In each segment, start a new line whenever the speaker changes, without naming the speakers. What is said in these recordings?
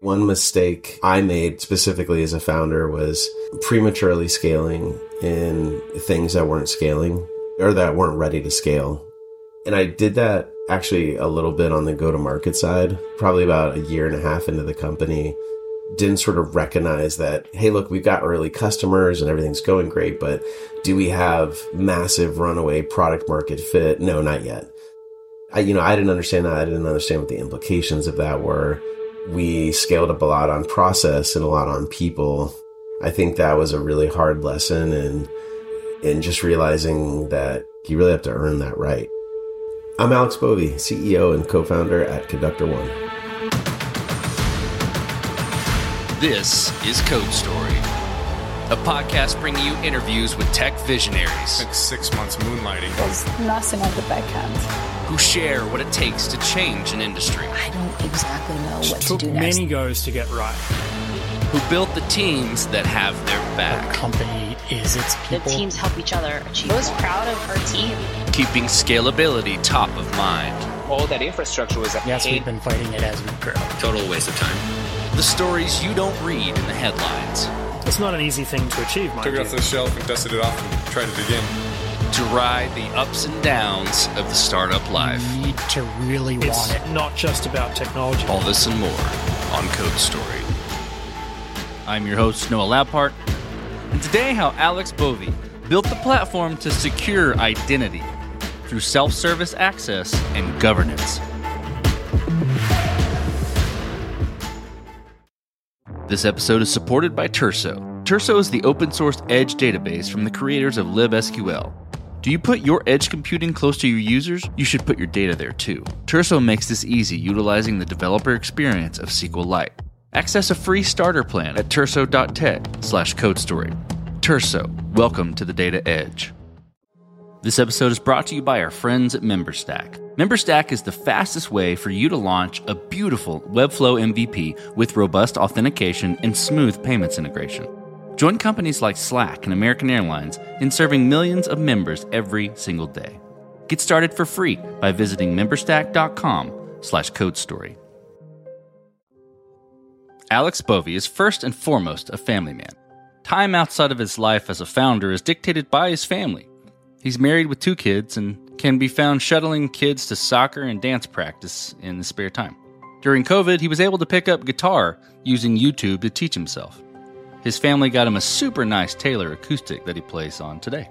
One mistake I made specifically as a founder was prematurely scaling in things that weren't scaling or that weren't ready to scale. And I did that actually a little bit on the go to market side, probably about a year and a half into the company. Didn't sort of recognize that, hey, look, we've got early customers and everything's going great, but do we have massive runaway product market fit? No, not yet. I, you know, I didn't understand that. I didn't understand what the implications of that were we scaled up a lot on process and a lot on people. I think that was a really hard lesson and and just realizing that you really have to earn that right. I'm Alex Bovee, CEO and co-founder at Conductor One.
This is Code Story, a podcast bringing you interviews with tech visionaries.
Like six months moonlighting.
There's nothing at the back end
who share what it takes to change an industry.
I don't exactly know what
to
do next.
Took many goes to get right.
Who built the teams that have their back.
The company is its people.
The teams help each other achieve. I was proud of our team.
Keeping scalability top of mind.
All that infrastructure was
Yes, we've been fighting it as we grow.
Total waste of time. The stories you don't read in the headlines.
It's not an easy thing to achieve,
Took it off the shelf and dusted it off and tried it again
to ride the ups and downs of the startup life.
You need to really
it's
want it.
Not just about technology.
All this and more on Code Story. I'm your host, Noah Labhart, and today, how Alex Bovee built the platform to secure identity through self service access and governance. This episode is supported by Turso. Turso is the open source edge database from the creators of libsql. Do you put your edge computing close to your users? You should put your data there too. Turso makes this easy utilizing the developer experience of SQLite. Access a free starter plan at turso.tech slash codestory. Turso, welcome to the data edge. This episode is brought to you by our friends at MemberStack. MemberStack is the fastest way for you to launch a beautiful Webflow MVP with robust authentication and smooth payments integration. Join companies like Slack and American Airlines in serving millions of members every single day. Get started for free by visiting memberstack.com slash codestory. Alex Bovee is first and foremost a family man. Time outside of his life as a founder is dictated by his family. He's married with two kids and can be found shuttling kids to soccer and dance practice in the spare time. During COVID, he was able to pick up guitar using YouTube to teach himself. His family got him a super nice Taylor acoustic that he plays on today.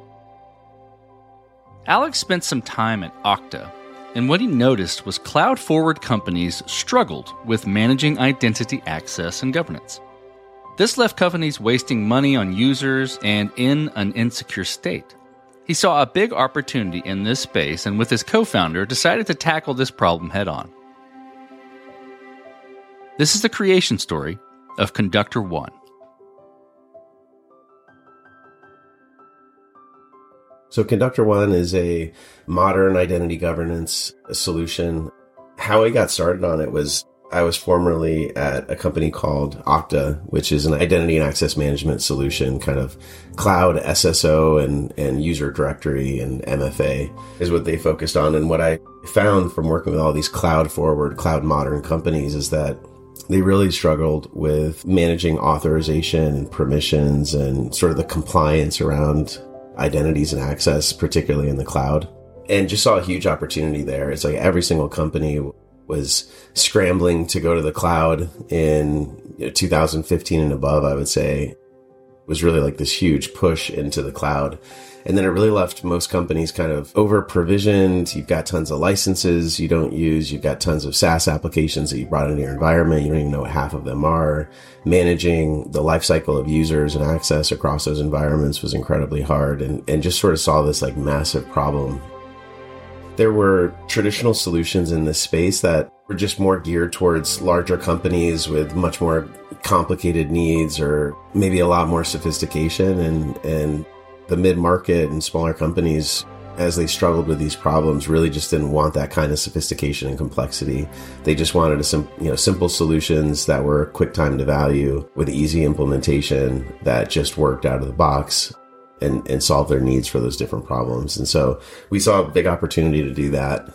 Alex spent some time at Okta, and what he noticed was cloud forward companies struggled with managing identity access and governance. This left companies wasting money on users and in an insecure state. He saw a big opportunity in this space and, with his co founder, decided to tackle this problem head on. This is the creation story of Conductor One.
So Conductor One is a modern identity governance solution. How I got started on it was I was formerly at a company called Okta, which is an identity and access management solution, kind of cloud SSO and, and user directory and MFA is what they focused on. And what I found from working with all these cloud forward, cloud modern companies is that they really struggled with managing authorization and permissions and sort of the compliance around identities and access, particularly in the cloud, and just saw a huge opportunity there. It's like every single company was scrambling to go to the cloud in you know, 2015 and above, I would say, was really like this huge push into the cloud. And then it really left most companies kind of over provisioned. You've got tons of licenses you don't use. You've got tons of SaaS applications that you brought into your environment. You don't even know what half of them are. Managing the lifecycle of users and access across those environments was incredibly hard and, and just sort of saw this like massive problem. There were traditional solutions in this space that were just more geared towards larger companies with much more complicated needs or maybe a lot more sophistication and, and the mid market and smaller companies, as they struggled with these problems, really just didn't want that kind of sophistication and complexity. They just wanted a sim- you know simple solutions that were quick time to value with easy implementation that just worked out of the box and, and solve their needs for those different problems. And so we saw a big opportunity to do that.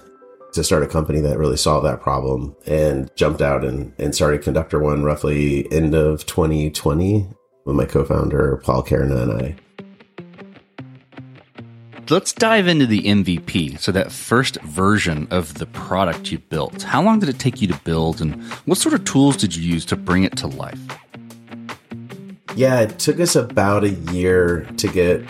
To start a company that really solved that problem and jumped out and, and started Conductor One roughly end of 2020 with my co-founder Paul Querna and I.
Let's dive into the MVP. So that first version of the product you built. How long did it take you to build and what sort of tools did you use to bring it to life?
Yeah, it took us about a year to get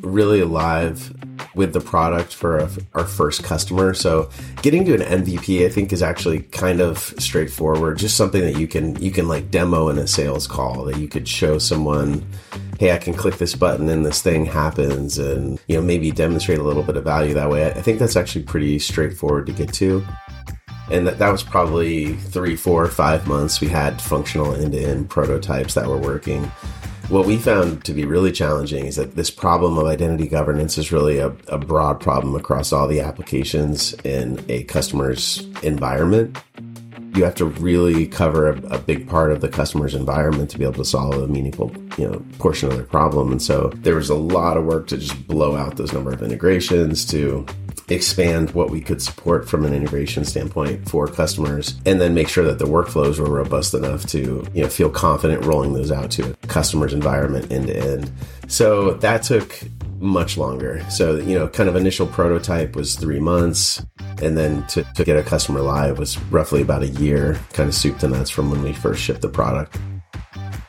really alive with the product for a, our first customer. So getting to an MVP, I think, is actually kind of straightforward. Just something that you can you can like demo in a sales call that you could show someone. Hey, I can click this button and this thing happens, and you know maybe demonstrate a little bit of value that way. I think that's actually pretty straightforward to get to. And that, that was probably three, four, five months. We had functional end to end prototypes that were working. What we found to be really challenging is that this problem of identity governance is really a, a broad problem across all the applications in a customer's environment. You have to really cover a, a, big part of the customer's environment to be able to solve a meaningful you know portion of their problem. And so there was a lot of work to just blow out those number of integrations to expand what we could support from an integration standpoint for customers and then make sure that the workflows were robust enough to you know feel confident rolling those out to a customer's environment end to end. So that took much longer. So you know kind of initial prototype was three months and then to, to get a customer live was roughly about a year kind of soup to nuts from when we first shipped the product.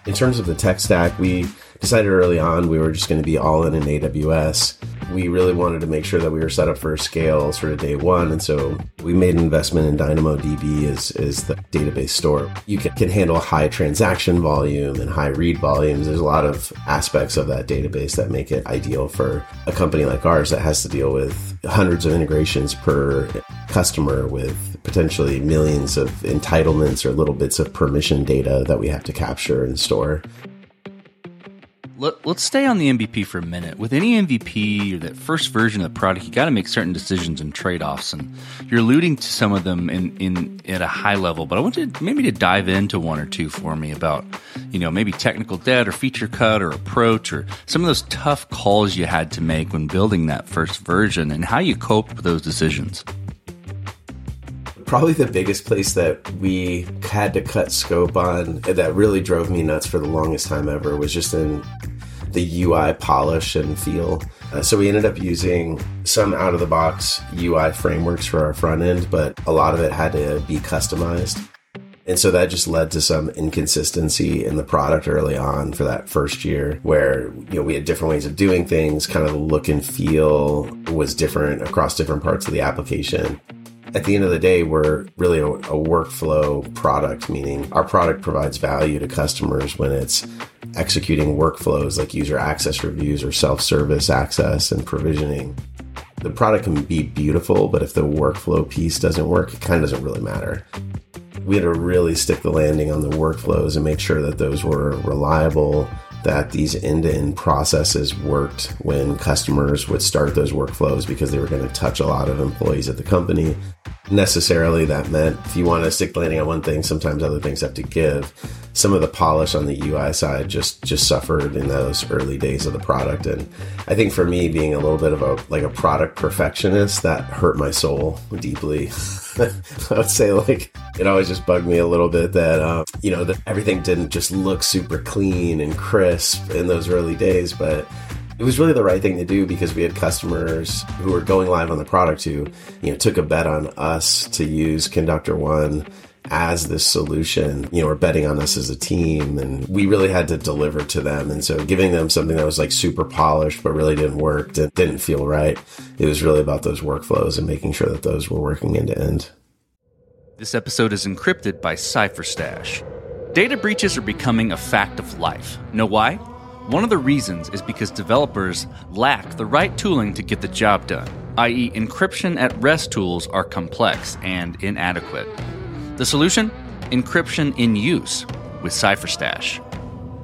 In terms of the tech stack we decided early on we were just going to be all in in aws we really wanted to make sure that we were set up for scale sort of day one. And so we made an investment in DynamoDB as, as the database store. You can, can handle high transaction volume and high read volumes. There's a lot of aspects of that database that make it ideal for a company like ours that has to deal with hundreds of integrations per customer with potentially millions of entitlements or little bits of permission data that we have to capture and store.
Let, us stay on the MVP for a minute. With any MVP or that first version of the product, you got to make certain decisions and trade offs, and you're alluding to some of them in, in at a high level. But I want to, maybe to dive into one or two for me about, you know, maybe technical debt or feature cut or approach or some of those tough calls you had to make when building that first version and how you coped with those decisions
probably the biggest place that we had to cut scope on that really drove me nuts for the longest time ever was just in the UI polish and feel. Uh, so we ended up using some out of the box UI frameworks for our front end, but a lot of it had to be customized. And so that just led to some inconsistency in the product early on for that first year where, you know, we had different ways of doing things, kind of the look and feel was different across different parts of the application at the end of the day, we're really a, a, workflow product, meaning our product provides value to customers when it's executing workflows like user access reviews or self service access and provisioning. The product can be beautiful, but if the workflow piece doesn't work, it kind of doesn't really matter. We had to really stick the landing on the workflows and make sure that those were reliable, that these end to end processes worked when customers would start those workflows because they were going to touch a lot of employees at the company necessarily that meant if you want to stick landing on one thing, sometimes other things have to give. Some of the polish on the UI side just just suffered in those early days of the product, and I think for me, being a little bit of a like a product perfectionist, that hurt my soul deeply. I would say like it always just bugged me a little bit that uh, you know that everything didn't just look super clean and crisp in those early days, but it was really the right thing to do because we had customers who were going live on the product who, you know, took a bet on us to use Conductor One as this solution. You know, we're betting on us as a team and we really had to deliver to them. And so giving them something that was like super polished but really didn't work, didn't feel right. It was really about those workflows and making sure that those were working end to end.
This episode is encrypted by CipherStash. Data breaches are becoming a fact of life. Know why? One of the reasons is because developers lack the right tooling to get the job done, i.e., encryption at rest tools are complex and inadequate. The solution? Encryption in use with CipherStash.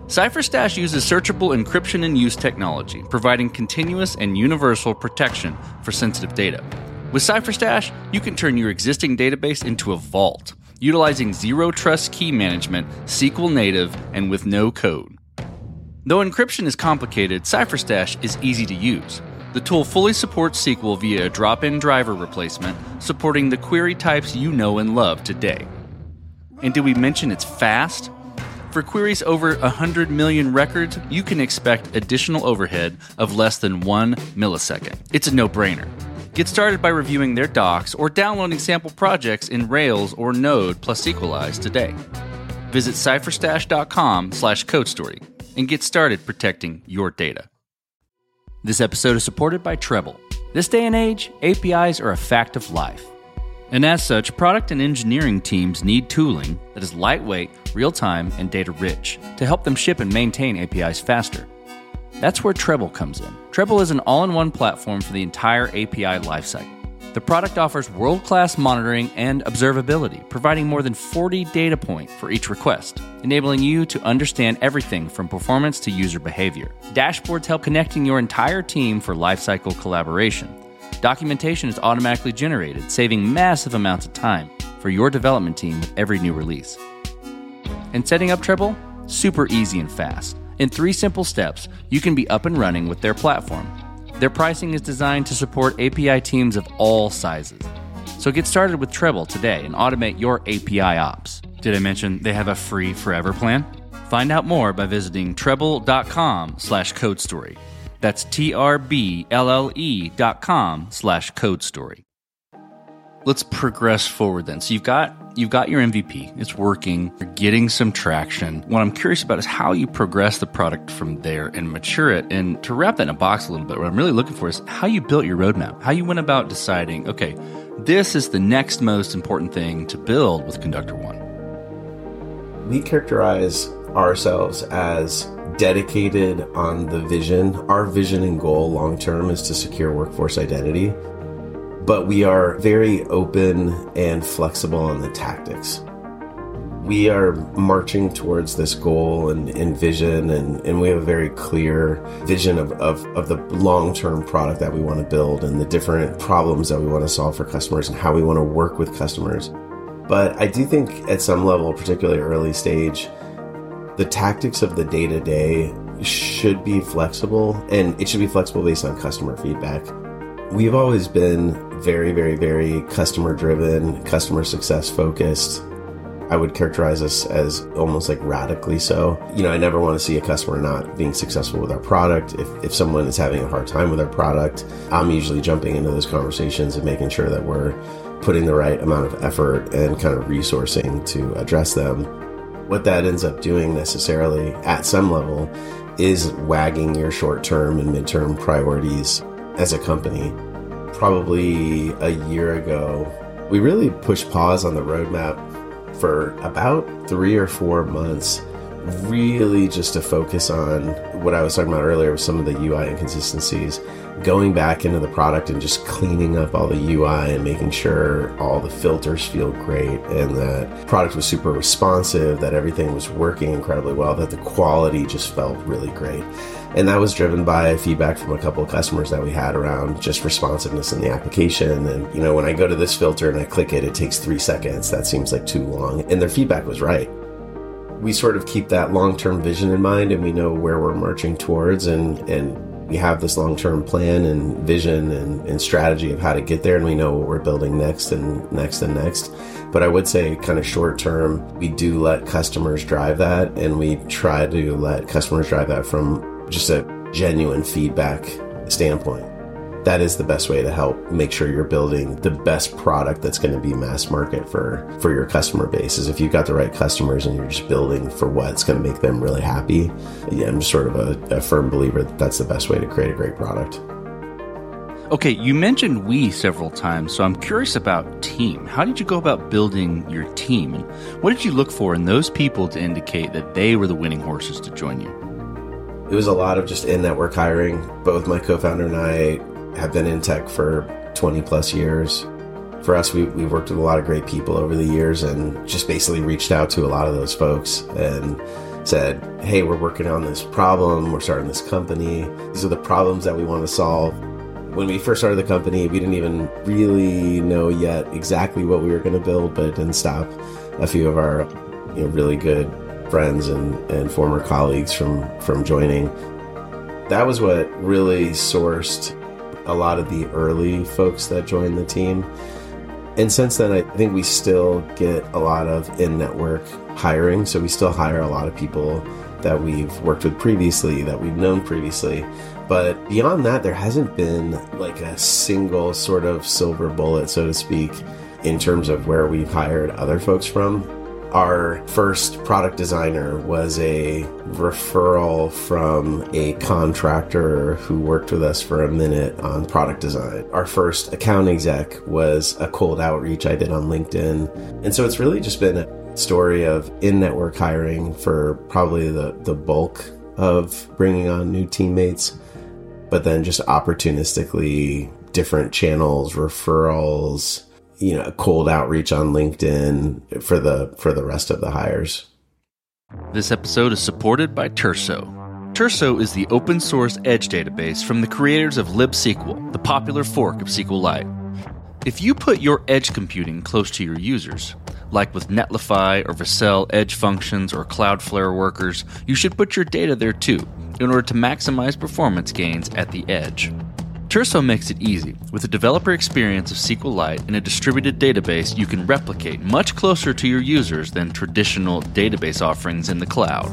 CipherStash uses searchable encryption in use technology, providing continuous and universal protection for sensitive data. With CipherStash, you can turn your existing database into a vault, utilizing zero trust key management, SQL native, and with no code. Though encryption is complicated, CipherStash is easy to use. The tool fully supports SQL via a drop in driver replacement, supporting the query types you know and love today. And did we mention it's fast? For queries over 100 million records, you can expect additional overhead of less than one millisecond. It's a no brainer. Get started by reviewing their docs or downloading sample projects in Rails or Node plus Sequelize today. Visit cipherstash.com slash codestory and get started protecting your data. This episode is supported by Treblle. This day and age, APIs are a fact of life. And as such, product and engineering teams need tooling that is lightweight, real time, and data rich to help them ship and maintain APIs faster. That's where Treblle comes in. Treblle is an all in one platform for the entire API lifecycle. The product offers world class monitoring and observability, providing more than 40 data points for each request, enabling you to understand everything from performance to user behavior. Dashboards help connecting your entire team for lifecycle collaboration. Documentation is automatically generated, saving massive amounts of time for your development team with every new release. And setting up Treblle? Super easy and fast. In three simple steps, you can be up and running with their platform. Their pricing is designed to support API teams of all sizes. So get started with Treblle today and automate your API ops. Did I mention they have a free forever plan? Find out more by visiting treblle.com slash code story. That's T-R-B-L-L-E dot com slash code story. Let's progress forward then. So you've got you've got your MVP. It's working. You're getting some traction. What I'm curious about is how you progress the product from there and mature it. And to wrap that in a box a little bit, what I'm really looking for is how you built your roadmap, how you went about deciding, okay, this is the next most important thing to build with Conductor One.
We characterize ourselves as dedicated on the vision. Our vision and goal long term is to secure workforce identity but we are very open and flexible on the tactics. We are marching towards this goal and, and vision, and, and we have a very clear vision of, of, of the long term product that we want to build and the different problems that we want to solve for customers and how we want to work with customers. But I do think at some level, particularly early stage, the tactics of the day to day should be flexible and it should be flexible based on customer feedback. We've always been very, very, very customer driven, customer success focused. I would characterize us as almost like radically so. You know, I never want to see a customer not being successful with our product. If, if someone is having a hard time with our product, I'm usually jumping into those conversations and making sure that we're putting the right amount of effort and kind of resourcing to address them. What that ends up doing necessarily at some level is wagging your short term and midterm priorities as a company. Probably a year ago, we really pushed pause on the roadmap for about three or four months, really just to focus on what I was talking about earlier with some of the UI inconsistencies, going back into the product and just cleaning up all the UI and making sure all the filters feel great and that product was super responsive, that everything was working incredibly well, that the quality just felt really great. And that was driven by feedback from a couple of customers that we had around just responsiveness in the application. And, you know, when I go to this filter and I click it, it takes three seconds. That seems like too long. And their feedback was right. We sort of keep that long term vision in mind and we know where we're marching towards and, and we have this long term plan and vision and, and strategy of how to get there and we know what we're building next and next and next. But I would say, kind of short term, we do let customers drive that and we try to let customers drive that from just a genuine feedback standpoint. That is the best way to help make sure you're building the best product that's going to be mass market for for your customer base. Is if you've got the right customers and you're just building for what's going to make them really happy. Yeah, I'm sort of a, a firm believer that that's the best way to create a great product.
Okay, you mentioned we several times, so I'm curious about team. How did you go about building your team? And what did you look for in those people to indicate that they were the winning horses to join you?
It was a lot of just in network hiring. Both my co founder and I have been in tech for 20 plus years. For us, we, we've worked with a lot of great people over the years and just basically reached out to a lot of those folks and said, Hey, we're working on this problem. We're starting this company. These are the problems that we want to solve. When we first started the company, we didn't even really know yet exactly what we were going to build, but it didn't stop a few of our you know, really good friends and, and former colleagues from, from joining. That was what really sourced a lot of the early folks that joined the team. And since then, I think we still get a lot of in network hiring. So we still hire a lot of people that we've worked with previously, that we've known previously. But beyond that, there hasn't been like a single sort of silver bullet, so to speak, in terms of where we've hired other folks from. Our first product designer was a referral from a contractor who worked with us for a minute on product design. Our first account exec was a cold outreach I did on LinkedIn. And so it's really just been a story of in network hiring for probably the, the bulk of bringing on new teammates, but then just opportunistically different channels, referrals, you know, cold outreach on LinkedIn for the for the rest of the hires.
This episode is supported by Turso. Turso is the open source edge database from the creators of libSQL, the popular fork of SQLite. If you put your edge computing close to your users, like with Netlify or Vercel edge functions or Cloudflare workers, you should put your data there too in order to maximize performance gains at the edge. Turso makes it easy. With a developer experience of SQLite and a distributed database you can replicate much closer to your users than traditional database offerings in the cloud.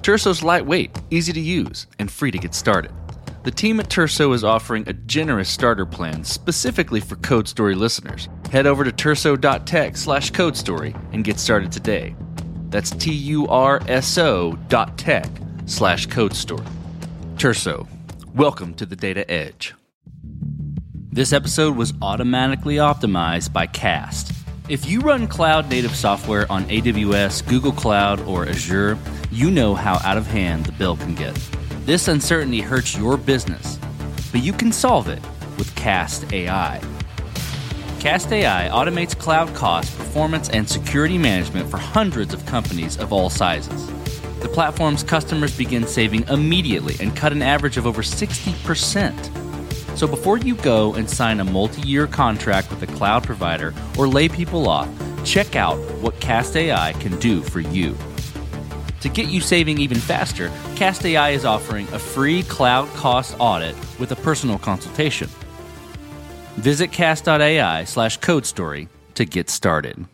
Turso's lightweight, easy to use, and free to get started. The team at Turso is offering a generous starter plan specifically for Code Story listeners. Head over to turso.tech slash code story and get started today. That's T U R S O dot tech slash code story. Turso, welcome to the Data Edge. This episode was automatically optimized by Cast. If you run cloud native software on AWS, Google Cloud, or Azure, you know how out of hand the bill can get. This uncertainty hurts your business, but you can solve it with Cast AI. Cast AI automates cloud cost, performance, and security management for hundreds of companies of all sizes. The platform's customers begin saving immediately and cut an average of over 60%. So before you go and sign a multi year contract with a cloud provider or lay people off, check out what Cast AI can do for you. To get you saving even faster, Cast AI is offering a free cloud cost audit with a personal consultation. Visit cast.ai slash code story to get started.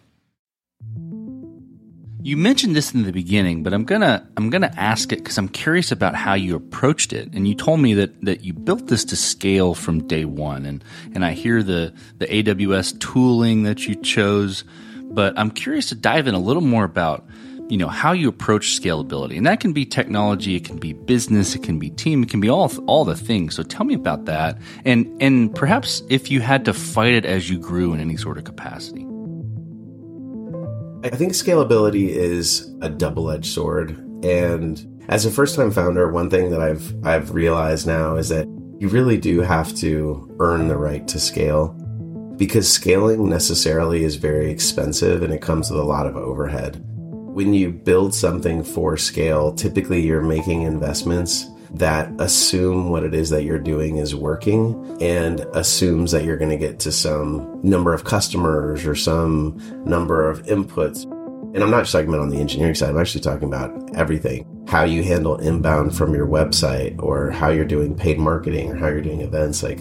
You mentioned this in the beginning, but I'm gonna I'm gonna ask it because I'm curious about how you approached it. And you told me that that you built this to scale from day one, and and I hear the the AWS tooling that you chose, but I'm curious to dive in a little more about you know how you approach scalability, and that can be technology, it can be business, it can be team, it can be all all the things. So tell me about that, and and perhaps if you had to fight it as you grew in any sort of capacity.
I think scalability is a double-edged sword. And as a first-time founder, one thing that I've I've realized now is that you really do have to earn the right to scale because scaling necessarily is very expensive and it comes with a lot of overhead. When you build something for scale, typically you're making investments that assume what it is that you're doing is working and assumes that you're going to get to some number of customers or some number of inputs. And I'm not just talking about on the engineering side, I'm actually talking about everything. How you handle inbound from your website or how you're doing paid marketing or how you're doing events. Like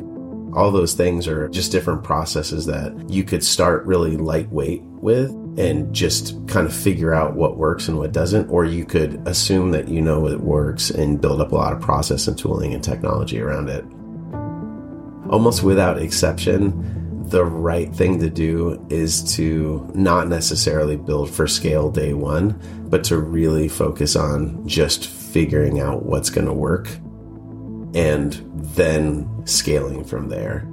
all those things are just different processes that you could start really lightweight with and just kind of figure out what works and what doesn't, or you could assume that you know it works and build up a lot of process and tooling and technology around it. Almost without exception, the right thing to do is to not necessarily build for scale day one, but to really focus on just figuring out what's going to work and then scaling from there.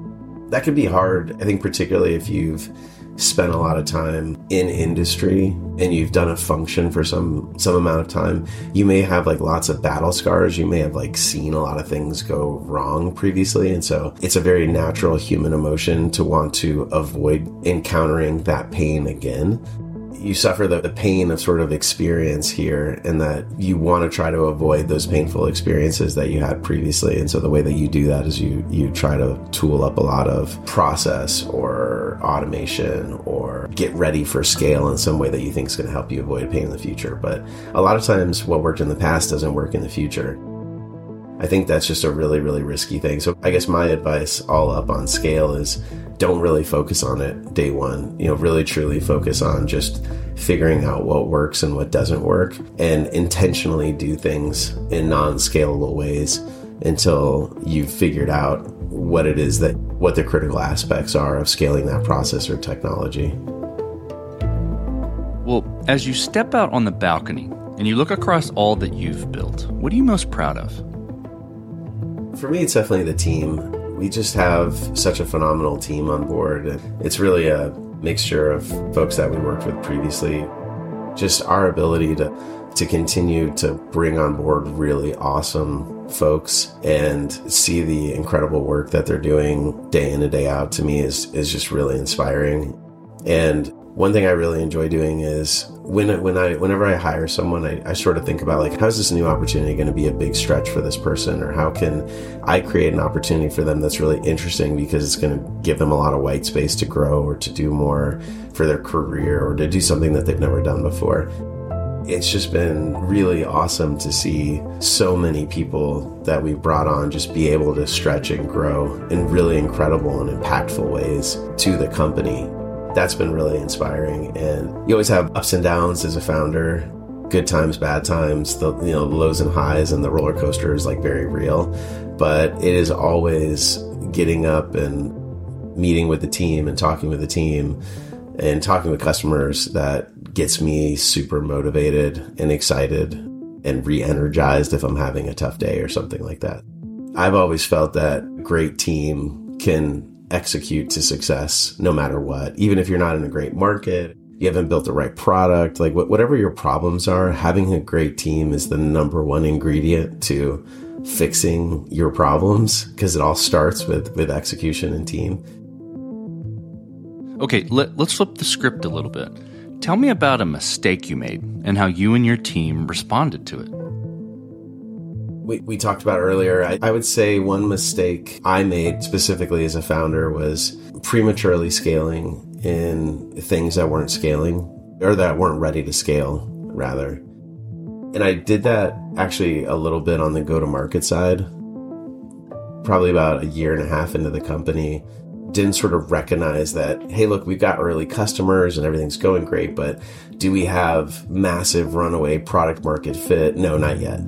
That can be hard, I think, particularly if you've spent a lot of time in industry and you've done a function for some some amount of time. You may have like lots of battle scars. You may have like seen a lot of things go wrong previously and so it's a very natural human emotion to want to avoid encountering that pain again you suffer the, the pain of sort of experience here and that you want to try to avoid those painful experiences that you had previously. And so the way that you do that is you you try to tool up a lot of process or automation or get ready for scale in some way that you think is going to help you avoid pain in the future. But a lot of times what worked in the past doesn't work in the future I think that's just a really, really risky thing. So I guess my advice all up on scale is don't really focus on it day one. You know, really truly focus on just figuring out what works and what doesn't work and intentionally do things in non scalable ways until you've figured out what it is that what the critical aspects are of scaling that process or technology.
Well, as you step out on the balcony and you look across all that you've built, what are you most proud of?
For me, it's definitely the team. We just have such a phenomenal team on board. And it's really a mixture of folks that we worked with previously. Just our ability to to continue to bring on board really awesome folks and see the incredible work that they're doing day in and day out to me is is just really inspiring. And one thing I really enjoy doing is when when I whenever I hire someone, I, I sort of think about like how's this new opportunity going to be a big stretch for this person, or how can I create an opportunity for them that's really interesting because it's going to give them a lot of white space to grow or to do more for their career or to do something that they've never done before. It's just been really awesome to see so many people that we brought on just be able to stretch and grow in really incredible and impactful ways to the company that's been really inspiring. And you always have ups and downs as a founder, good times, bad times, the you know lows and highs, and the roller coaster is like very real. But it is always getting up and meeting with the team and talking with the team and talking with customers that gets me super motivated and excited and re-energized if I'm having a tough day or something like that. I've always felt that a great team can execute to success no matter what. Even if you're not in a great market, you haven't built the right product, like whatever your problems are, having a great team is the number one ingredient to fixing your problems because it all starts with with execution and team.
Okay, let, let's flip the script a little bit. Tell me about a mistake you made and how you and your team responded to it
we, we talked about earlier, I, I would say one mistake I made specifically as a founder was prematurely scaling in things that weren't scaling or that weren't ready to scale, rather. And I did that actually a little bit on the go to market side, probably about a year and a half into the company. Didn't sort of recognize that, hey, look, we've got early customers and everything's going great, but do we have massive runaway product market fit? No, not yet.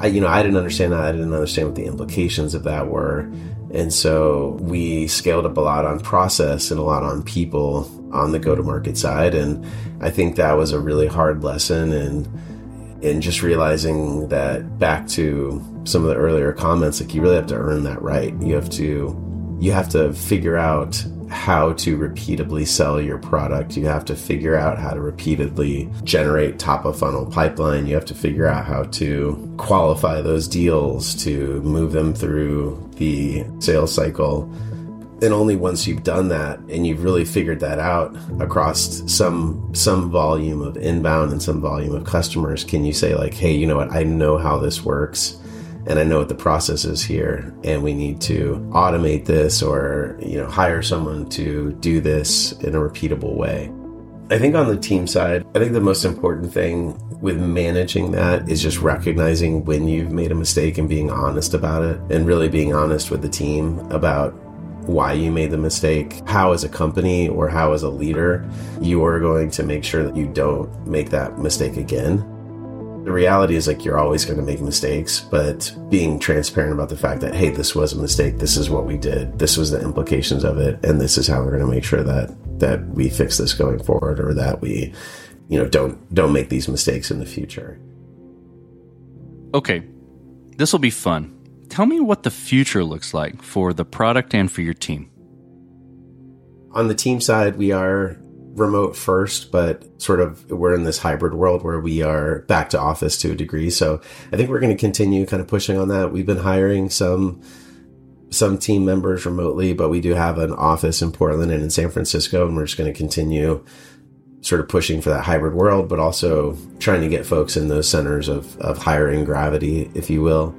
I, you know, I didn't understand that. I didn't understand what the implications of that were. And so we scaled up a lot on process and a lot on people on the go to market side. And I think that was a really hard lesson. And, and just realizing that back to some of the earlier comments, like you really have to earn that right. You have to, you have to figure out how to repeatably sell your product. You have to figure out how to repeatedly generate top of funnel pipeline. You have to figure out how to qualify those deals to move them through the sales cycle. And only once you've done that and you've really figured that out across some some volume of inbound and some volume of customers can you say like, "Hey, you know what? I know how this works." And I know what the process is here, and we need to automate this or you know hire someone to do this in a repeatable way. I think on the team side, I think the most important thing with managing that is just recognizing when you've made a mistake and being honest about it, and really being honest with the team about why you made the mistake, how as a company or how as a leader you are going to make sure that you don't make that mistake again the reality is like you're always going to make mistakes, but being transparent about the fact that, hey, this was a mistake. This is what we did. This was the implications of it. And this is how we're going to make sure that, that we fix this going forward or that we, you know, don't, don't make these mistakes in the future.
Okay. This will be fun. Tell me what the future looks like for the product and for your team.
On the team side, we are remote first, but sort of we're in this hybrid world where we are back to office to a degree. So I think we're going to continue kind of pushing on that. We've been hiring some some team members remotely, but we do have an office in Portland and in San Francisco, and we're just going to continue sort of pushing for that hybrid world, but also trying to get folks in those centers of, of hiring gravity, if you will.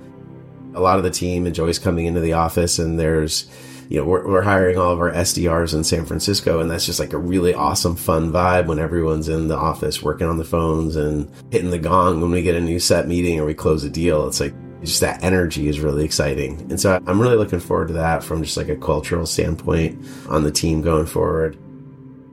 A lot of the team enjoys coming into the office and there's you know, we're, we're hiring all of our SDRs in San Francisco, and that's just like a really awesome, fun vibe when everyone's in the office working on the phones and hitting the gong when we get a new set meeting or we close a deal. It's like just that energy is really exciting. And so I'm really looking forward to that from just like a cultural standpoint on the team going forward.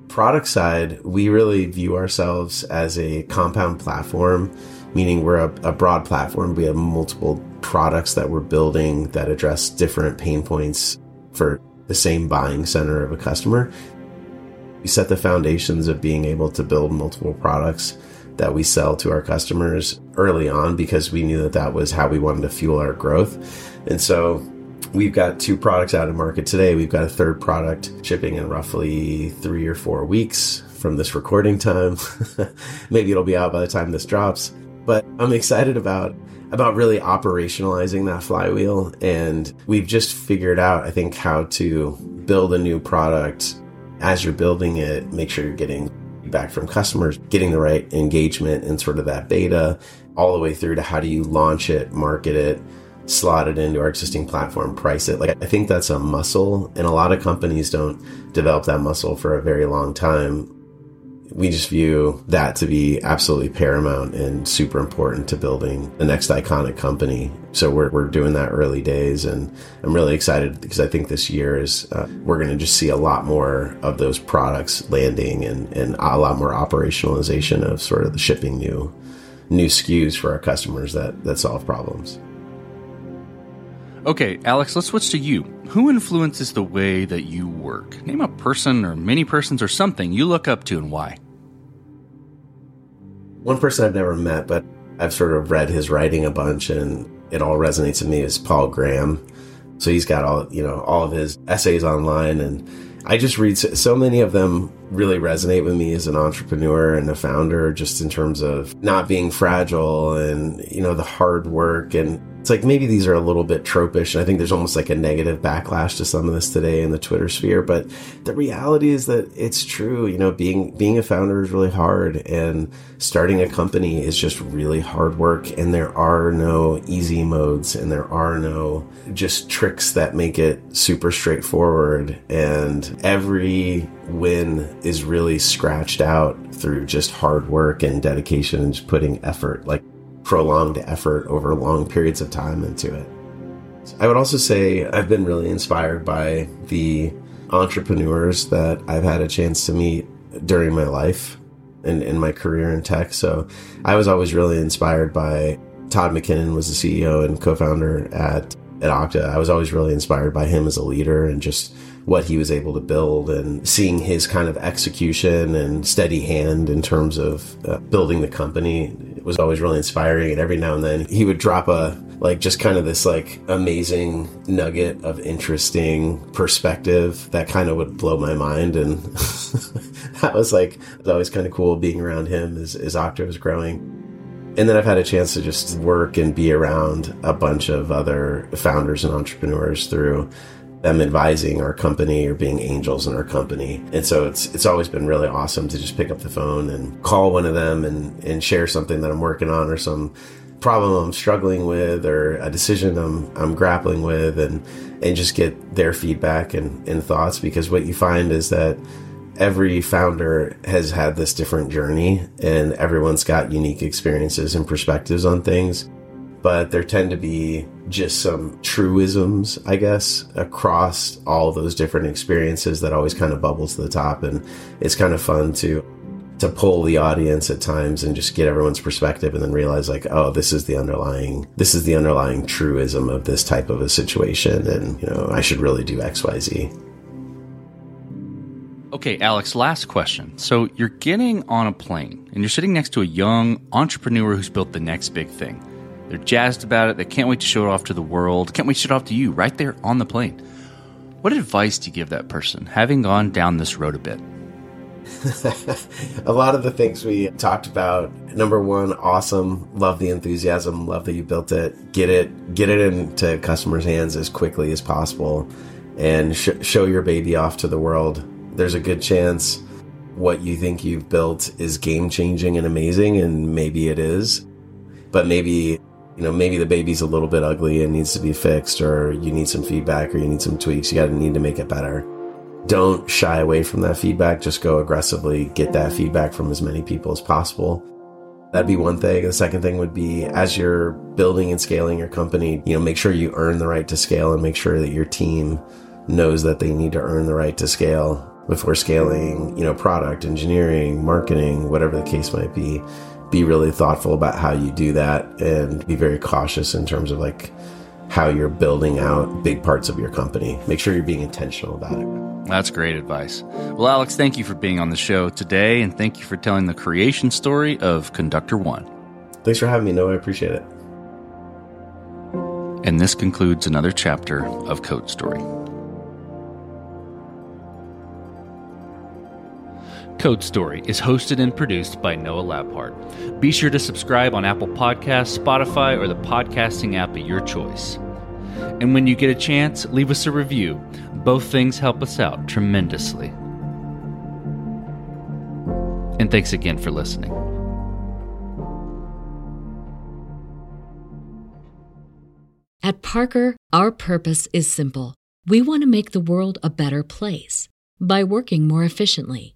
Product side, we really view ourselves as a compound platform, meaning we're a, a broad platform. We have multiple products that we're building that address different pain points for the same buying center of a customer. We set the foundations of being able to build multiple products that we sell to our customers early on because we knew that that was how we wanted to fuel our growth. And so we've got two products out in market today. We've got a third product shipping in roughly three or four weeks from this recording time. Maybe it'll be out by the time this drops. But I'm excited about about really operationalizing that flywheel. And we've just figured out I think how to build a new product. As you're building it, make sure you're getting feedback from customers, getting the right engagement and sort of that beta, all the way through to how do you launch it, market it, slot it into our existing platform, price it. Like I think that's a muscle, and a lot of companies don't develop that muscle for a very long time we just view that to be absolutely paramount and super important to building the next iconic company. So we're, we're doing that early days and I'm really excited because I think this year is, uh, we're going to just see a lot more of those products landing and, and a lot more operationalization of sort of the shipping new, new SKUs for our customers that, that solve problems.
Okay, Alex, let's switch to you. Who influences the way that you work? Name a person or many persons or something you look up to and why.
One person I've never met, but I've sort of read his writing a bunch and it all resonates with me is Paul Graham. So he's got all, you know, all of his essays online and I just read so many of them really resonate with me as an entrepreneur and a founder just in terms of not being fragile and you know the hard work and it's like maybe these are a little bit tropish and i think there's almost like a negative backlash to some of this today in the twitter sphere but the reality is that it's true you know being being a founder is really hard and starting a company is just really hard work and there are no easy modes and there are no just tricks that make it super straightforward and every win is really scratched out through just hard work and dedication and just putting effort. Like prolonged effort over long periods of time into it. I would also say I've been really inspired by the entrepreneurs that I've had a chance to meet during my life and in my career in tech. So I was always really inspired by Todd McKinnon was the CEO and co-founder at at Okta. I was always really inspired by him as a leader and just what he was able to build and seeing his kind of execution and steady hand in terms of uh, building the company was always really inspiring. And every now and then he would drop a, like, just kind of this, like, amazing nugget of interesting perspective that kind of would blow my mind. And that was like, it was always kind of cool being around him as, as Okta was growing. And then I've had a chance to just work and be around a bunch of other founders and entrepreneurs through them advising our company or being angels in our company. And so it's it's always been really awesome to just pick up the phone and call one of them and, and share something that I'm working on or some problem I'm struggling with or a decision I'm I'm grappling with and and just get their feedback and, and thoughts because what you find is that every founder has had this different journey and everyone's got unique experiences and perspectives on things but there tend to be just some truisms, I guess, across all those different experiences that always kind of bubble to the top. And it's kind of fun to to pull the audience at times and just get everyone's perspective and then realize like oh this is the underlying this is the underlying truism of this type of a situation and you know i should really do xyz
Okay, Alex, last question. So you're getting on a plane and you're sitting next to a young entrepreneur who's built the next big thing. They're jazzed about it. They can't wait to show it off to the world. Can't wait to show it off to you right there on the plane. What advice do you give that person, having gone down this road a bit?
a lot of the things we talked about. Number one, awesome. Love the enthusiasm. Love that you built it. Get it, get it into customers' hands as quickly as possible, and sh- show your baby off to the world. There's a good chance what you think you've built is game changing and amazing, and maybe it is. But maybe you know, maybe the baby's a little bit ugly and needs to be fixed, or you need some feedback, or you need some tweaks. You got to need to make it better. Don't shy away from that feedback. Just go aggressively get that feedback from as many people as possible. That'd be one thing. The second thing would be as you're building and scaling your company, you know, make sure you earn the right to scale and make sure that your team knows that they need to earn the right to scale before scaling, you know, product, engineering, marketing, whatever the case might be. Be really thoughtful about how you do that and be very cautious in terms of like how you're building out big parts of your company. Make sure you're being intentional about it.
That's great advice. Well, Alex, thank you for being on the show today, and thank you for telling the creation story of Conductor One.
Thanks for having me, Noah. I appreciate it.
And this concludes another chapter of Code Story. Code Story is hosted and produced by Noah Labhart. Be sure to subscribe on Apple Podcasts, Spotify, or the podcasting app of your choice. And when you get a chance, leave us a review. Both things help us out tremendously. And thanks again for listening.
At Parker, our purpose is simple. We want to make the world a better place by working more efficiently,